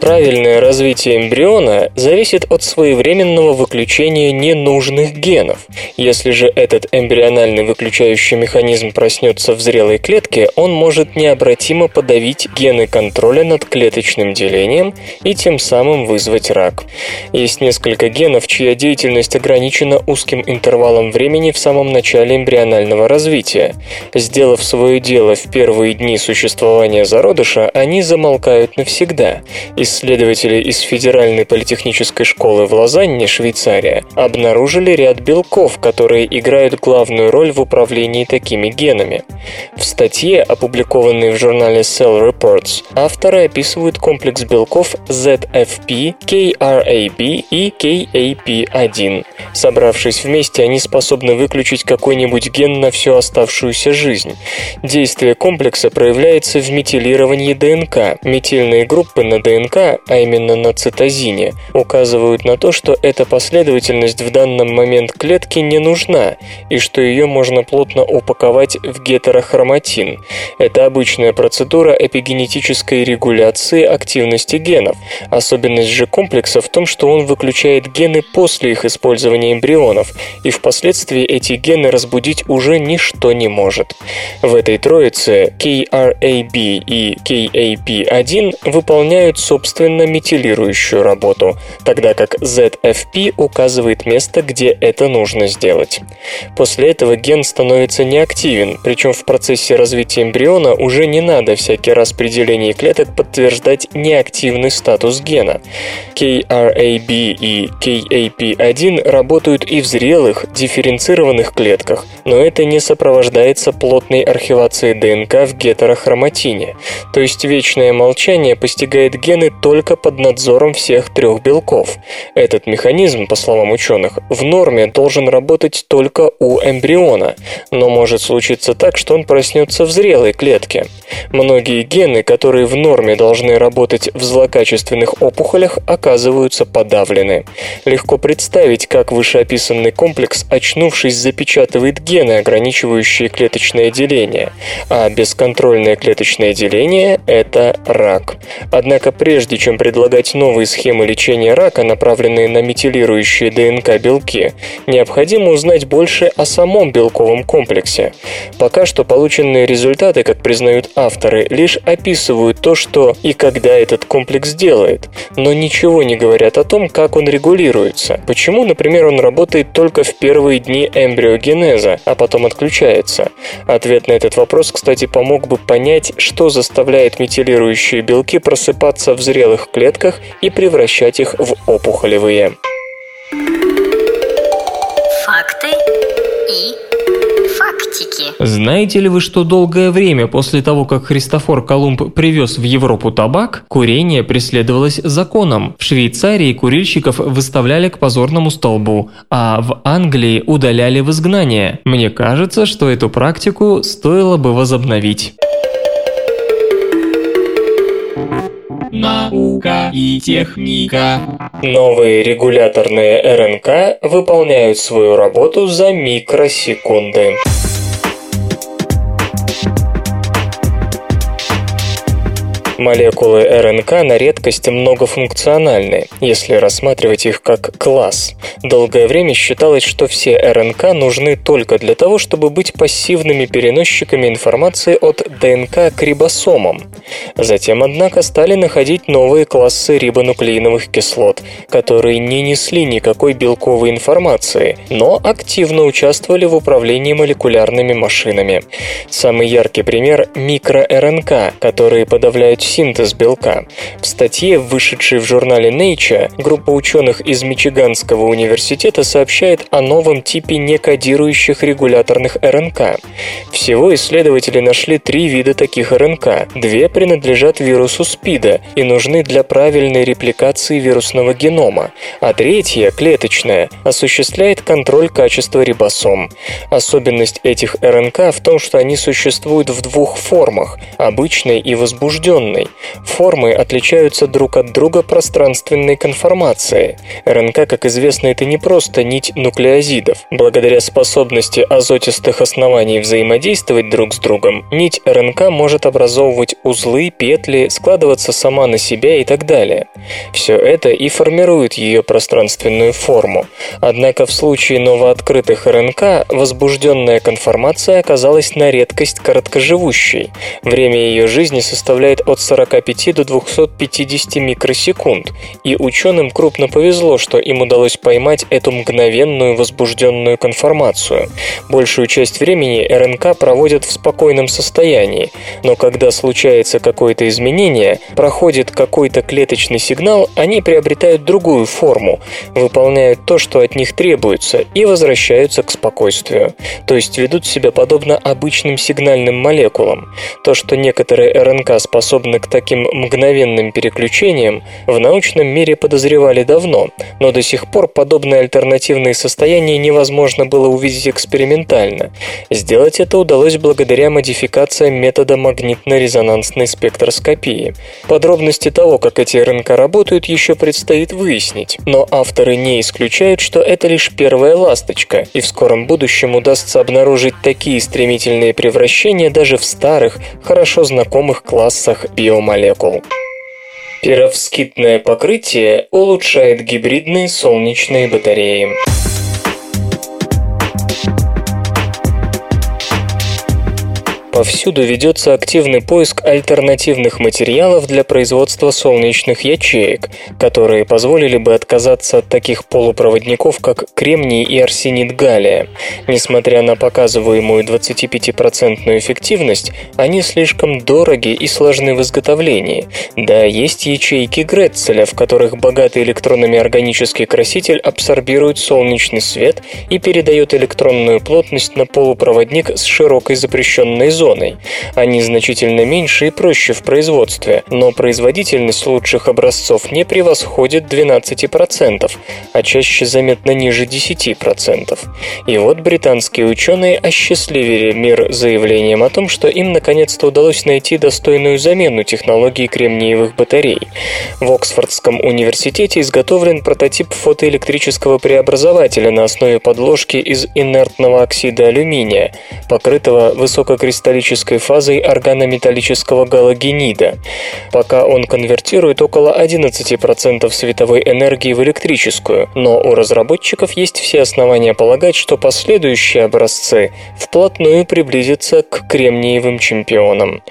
Правильное развитие эмбриона зависит от своевременного выключения ненужных генов. Если же этот эмбриональный выключающий механизм проснется в зрелой клетке, он может необратимо подавить гены контроля над клеточным делением и тем самым вызвать рак. Есть несколько генов, чья деятельность ограничена узким интервалом времени в самом начале эмбрионального развития. Сделав свое дело в первые дни существования зародыша, они замолкают навсегда. Из Исследователи из Федеральной политехнической школы в Лозанне, Швейцария, обнаружили ряд белков, которые играют главную роль в управлении такими генами. В статье, опубликованной в журнале Cell Reports, авторы описывают комплекс белков ZFP, KRAB и KAP1. Собравшись вместе, они способны выключить какой-нибудь ген на всю оставшуюся жизнь. Действие комплекса проявляется в метилировании ДНК. Метильные группы на ДНК а именно на цитозине, указывают на то, что эта последовательность в данном момент клетки не нужна и что ее можно плотно упаковать в гетерохроматин. Это обычная процедура эпигенетической регуляции активности генов. Особенность же комплекса в том, что он выключает гены после их использования эмбрионов, и впоследствии эти гены разбудить уже ничто не может. В этой троице KRAB и KAP1 выполняют собственные собственно, метилирующую работу, тогда как ZFP указывает место, где это нужно сделать. После этого ген становится неактивен, причем в процессе развития эмбриона уже не надо всякий раз при делении клеток подтверждать неактивный статус гена. KRAB и KAP1 работают и в зрелых, дифференцированных клетках, но это не сопровождается плотной архивацией ДНК в гетерохроматине, то есть вечное молчание постигает гены только под надзором всех трех белков. Этот механизм, по словам ученых, в норме должен работать только у эмбриона, но может случиться так, что он проснется в зрелой клетке. Многие гены, которые в норме должны работать в злокачественных опухолях, оказываются подавлены. Легко представить, как вышеописанный комплекс, очнувшись, запечатывает гены, ограничивающие клеточное деление. А бесконтрольное клеточное деление – это рак. Однако прежде чем предлагать новые схемы лечения рака, направленные на метилирующие ДНК-белки, необходимо узнать больше о самом белковом комплексе. Пока что полученные результаты, как признают авторы, лишь описывают то, что и когда этот комплекс делает, но ничего не говорят о том, как он регулируется. Почему, например, он работает только в первые дни эмбриогенеза, а потом отключается? Ответ на этот вопрос, кстати, помог бы понять, что заставляет метилирующие белки просыпаться в зрелых клетках и превращать их в опухолевые. Знаете ли вы, что долгое время после того, как Христофор Колумб привез в Европу табак, курение преследовалось законом. В Швейцарии курильщиков выставляли к позорному столбу, а в Англии удаляли в изгнание. Мне кажется, что эту практику стоило бы возобновить. Наука и техника. Новые регуляторные РНК выполняют свою работу за микросекунды. Молекулы РНК на редкость многофункциональны, если рассматривать их как класс. Долгое время считалось, что все РНК нужны только для того, чтобы быть пассивными переносчиками информации от ДНК к рибосомам. Затем, однако, стали находить новые классы рибонуклеиновых кислот, которые не несли никакой белковой информации, но активно участвовали в управлении молекулярными машинами. Самый яркий пример – микро-РНК, которые подавляют синтез белка. В статье, вышедшей в журнале Nature, группа ученых из Мичиганского университета сообщает о новом типе некодирующих регуляторных РНК. Всего исследователи нашли три вида таких РНК. Две принадлежат вирусу СПИДа и нужны для правильной репликации вирусного генома, а третья, клеточная, осуществляет контроль качества рибосом. Особенность этих РНК в том, что они существуют в двух формах – обычной и возбужденной ученый. Формы отличаются друг от друга пространственной конформацией. РНК, как известно, это не просто нить нуклеозидов. Благодаря способности азотистых оснований взаимодействовать друг с другом, нить РНК может образовывать узлы, петли, складываться сама на себя и так далее. Все это и формирует ее пространственную форму. Однако в случае новооткрытых РНК возбужденная конформация оказалась на редкость короткоживущей. Время ее жизни составляет от 45 до 250 микросекунд, и ученым крупно повезло, что им удалось поймать эту мгновенную возбужденную конформацию. Большую часть времени РНК проводят в спокойном состоянии, но когда случается какое-то изменение, проходит какой-то клеточный сигнал, они приобретают другую форму, выполняют то, что от них требуется, и возвращаются к спокойствию. То есть ведут себя подобно обычным сигнальным молекулам. То, что некоторые РНК способны к таким мгновенным переключениям, в научном мире подозревали давно, но до сих пор подобные альтернативные состояния невозможно было увидеть экспериментально. Сделать это удалось благодаря модификациям метода магнитно-резонансной спектроскопии. Подробности того, как эти РНК работают, еще предстоит выяснить, но авторы не исключают, что это лишь первая ласточка, и в скором будущем удастся обнаружить такие стремительные превращения даже в старых, хорошо знакомых классах биомолекул. Перовскитное покрытие улучшает гибридные солнечные батареи. Повсюду ведется активный поиск альтернативных материалов для производства солнечных ячеек, которые позволили бы отказаться от таких полупроводников, как кремний и арсенид галлия. Несмотря на показываемую 25% эффективность, они слишком дороги и сложны в изготовлении. Да, есть ячейки Гретцеля, в которых богатый электронами органический краситель абсорбирует солнечный свет и передает электронную плотность на полупроводник с широкой запрещенной зоной зоной. Они значительно меньше и проще в производстве, но производительность лучших образцов не превосходит 12%, а чаще заметно ниже 10%. И вот британские ученые осчастливили мир заявлением о том, что им наконец-то удалось найти достойную замену технологии кремниевых батарей. В Оксфордском университете изготовлен прототип фотоэлектрического преобразователя на основе подложки из инертного оксида алюминия, покрытого высококристаллическим кристаллической фазой органометаллического галогенида. Пока он конвертирует около 11% световой энергии в электрическую, но у разработчиков есть все основания полагать, что последующие образцы вплотную приблизятся к кремниевым чемпионам.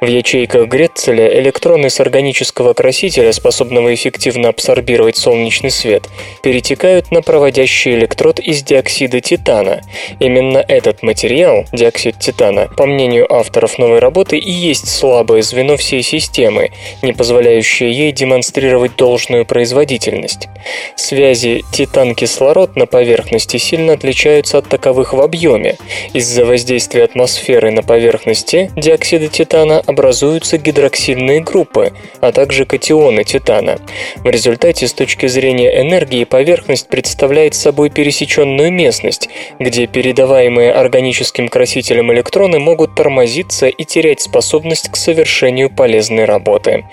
В ячейках Гретцеля электроны с органического красителя, способного эффективно абсорбировать солнечный свет, перетекают на проводящий электрод из диоксида титана. Именно этот материал, диоксид титана, по мнению мнению авторов новой работы, и есть слабое звено всей системы, не позволяющее ей демонстрировать должную производительность. Связи титан-кислород на поверхности сильно отличаются от таковых в объеме. Из-за воздействия атмосферы на поверхности диоксида титана образуются гидроксильные группы, а также катионы титана. В результате, с точки зрения энергии, поверхность представляет собой пересеченную местность, где передаваемые органическим красителем электроны могут тормозиться и терять способность к совершению полезной работы.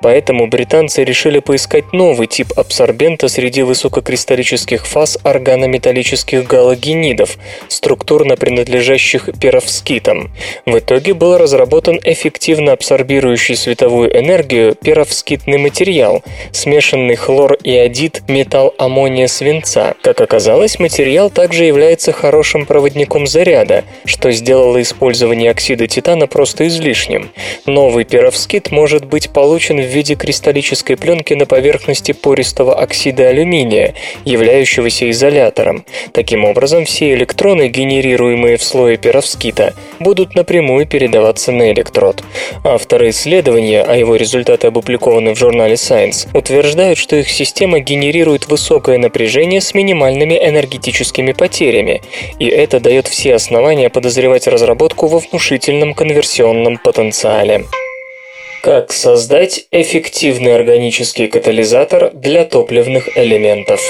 Поэтому британцы решили поискать новый тип абсорбента среди высококристаллических фаз органометаллических галогенидов, структурно принадлежащих перовскитам. В итоге был разработан эффективно абсорбирующий световую энергию перовскитный материал, смешанный хлор-иодид металл аммония свинца. Как оказалось, материал также является хорошим проводником заряда, что сделало использование оксида титана просто излишним. Новый перовскит может быть получен в виде кристаллической пленки на поверхности пористого оксида алюминия, являющегося изолятором. Таким образом, все электроны, генерируемые в слое перовскита, будут напрямую передаваться на электрод. Авторы исследования, а его результаты опубликованы в журнале Science, утверждают, что их система генерирует высокое напряжение с минимальными энергетическими потерями, и это дает все основания подозревать разработку во внушительном конверсионном потенциале. Как создать эффективный органический катализатор для топливных элементов?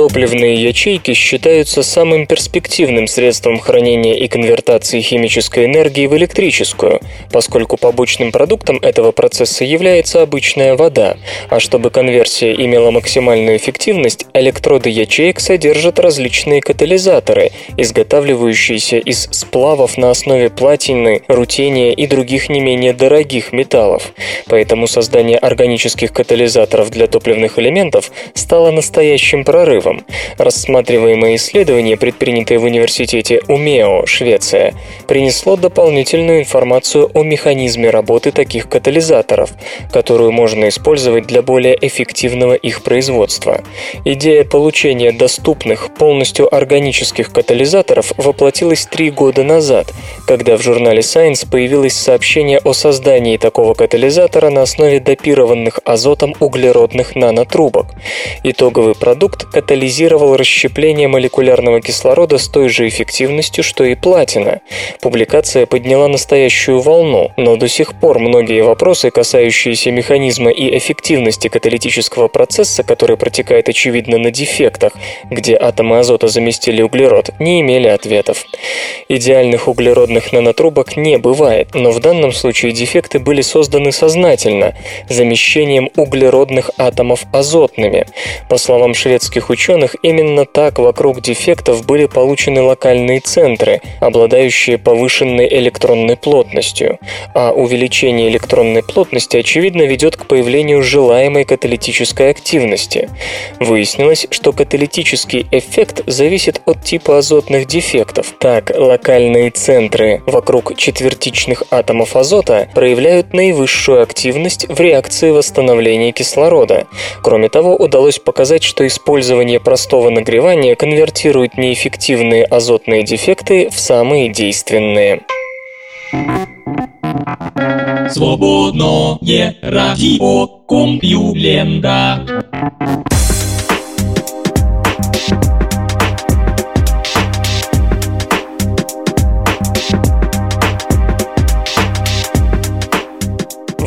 Топливные ячейки считаются самым перспективным средством хранения и конвертации химической энергии в электрическую, поскольку побочным продуктом этого процесса является обычная вода, а чтобы конверсия имела максимальную эффективность, электроды ячеек содержат различные катализаторы, изготавливающиеся из сплавов на основе платины, рутения и других не менее дорогих металлов. Поэтому создание органических катализаторов для топливных элементов стало настоящим прорывом Рассматриваемое исследование, предпринятое в университете Умео, Швеция, принесло дополнительную информацию о механизме работы таких катализаторов, которую можно использовать для более эффективного их производства. Идея получения доступных, полностью органических катализаторов воплотилась три года назад, когда в журнале Science появилось сообщение о создании такого катализатора на основе допированных азотом углеродных нанотрубок. Итоговый продукт – катализировал расщепление молекулярного кислорода с той же эффективностью, что и платина. Публикация подняла настоящую волну, но до сих пор многие вопросы, касающиеся механизма и эффективности каталитического процесса, который протекает очевидно на дефектах, где атомы азота заместили углерод, не имели ответов. Идеальных углеродных нанотрубок не бывает, но в данном случае дефекты были созданы сознательно, замещением углеродных атомов азотными. По словам шведских ученых, ученых именно так вокруг дефектов были получены локальные центры, обладающие повышенной электронной плотностью. А увеличение электронной плотности, очевидно, ведет к появлению желаемой каталитической активности. Выяснилось, что каталитический эффект зависит от типа азотных дефектов. Так, локальные центры вокруг четвертичных атомов азота проявляют наивысшую активность в реакции восстановления кислорода. Кроме того, удалось показать, что использование простого нагревания конвертирует неэффективные азотные дефекты в самые действенные. Свободное радио Компьюлента.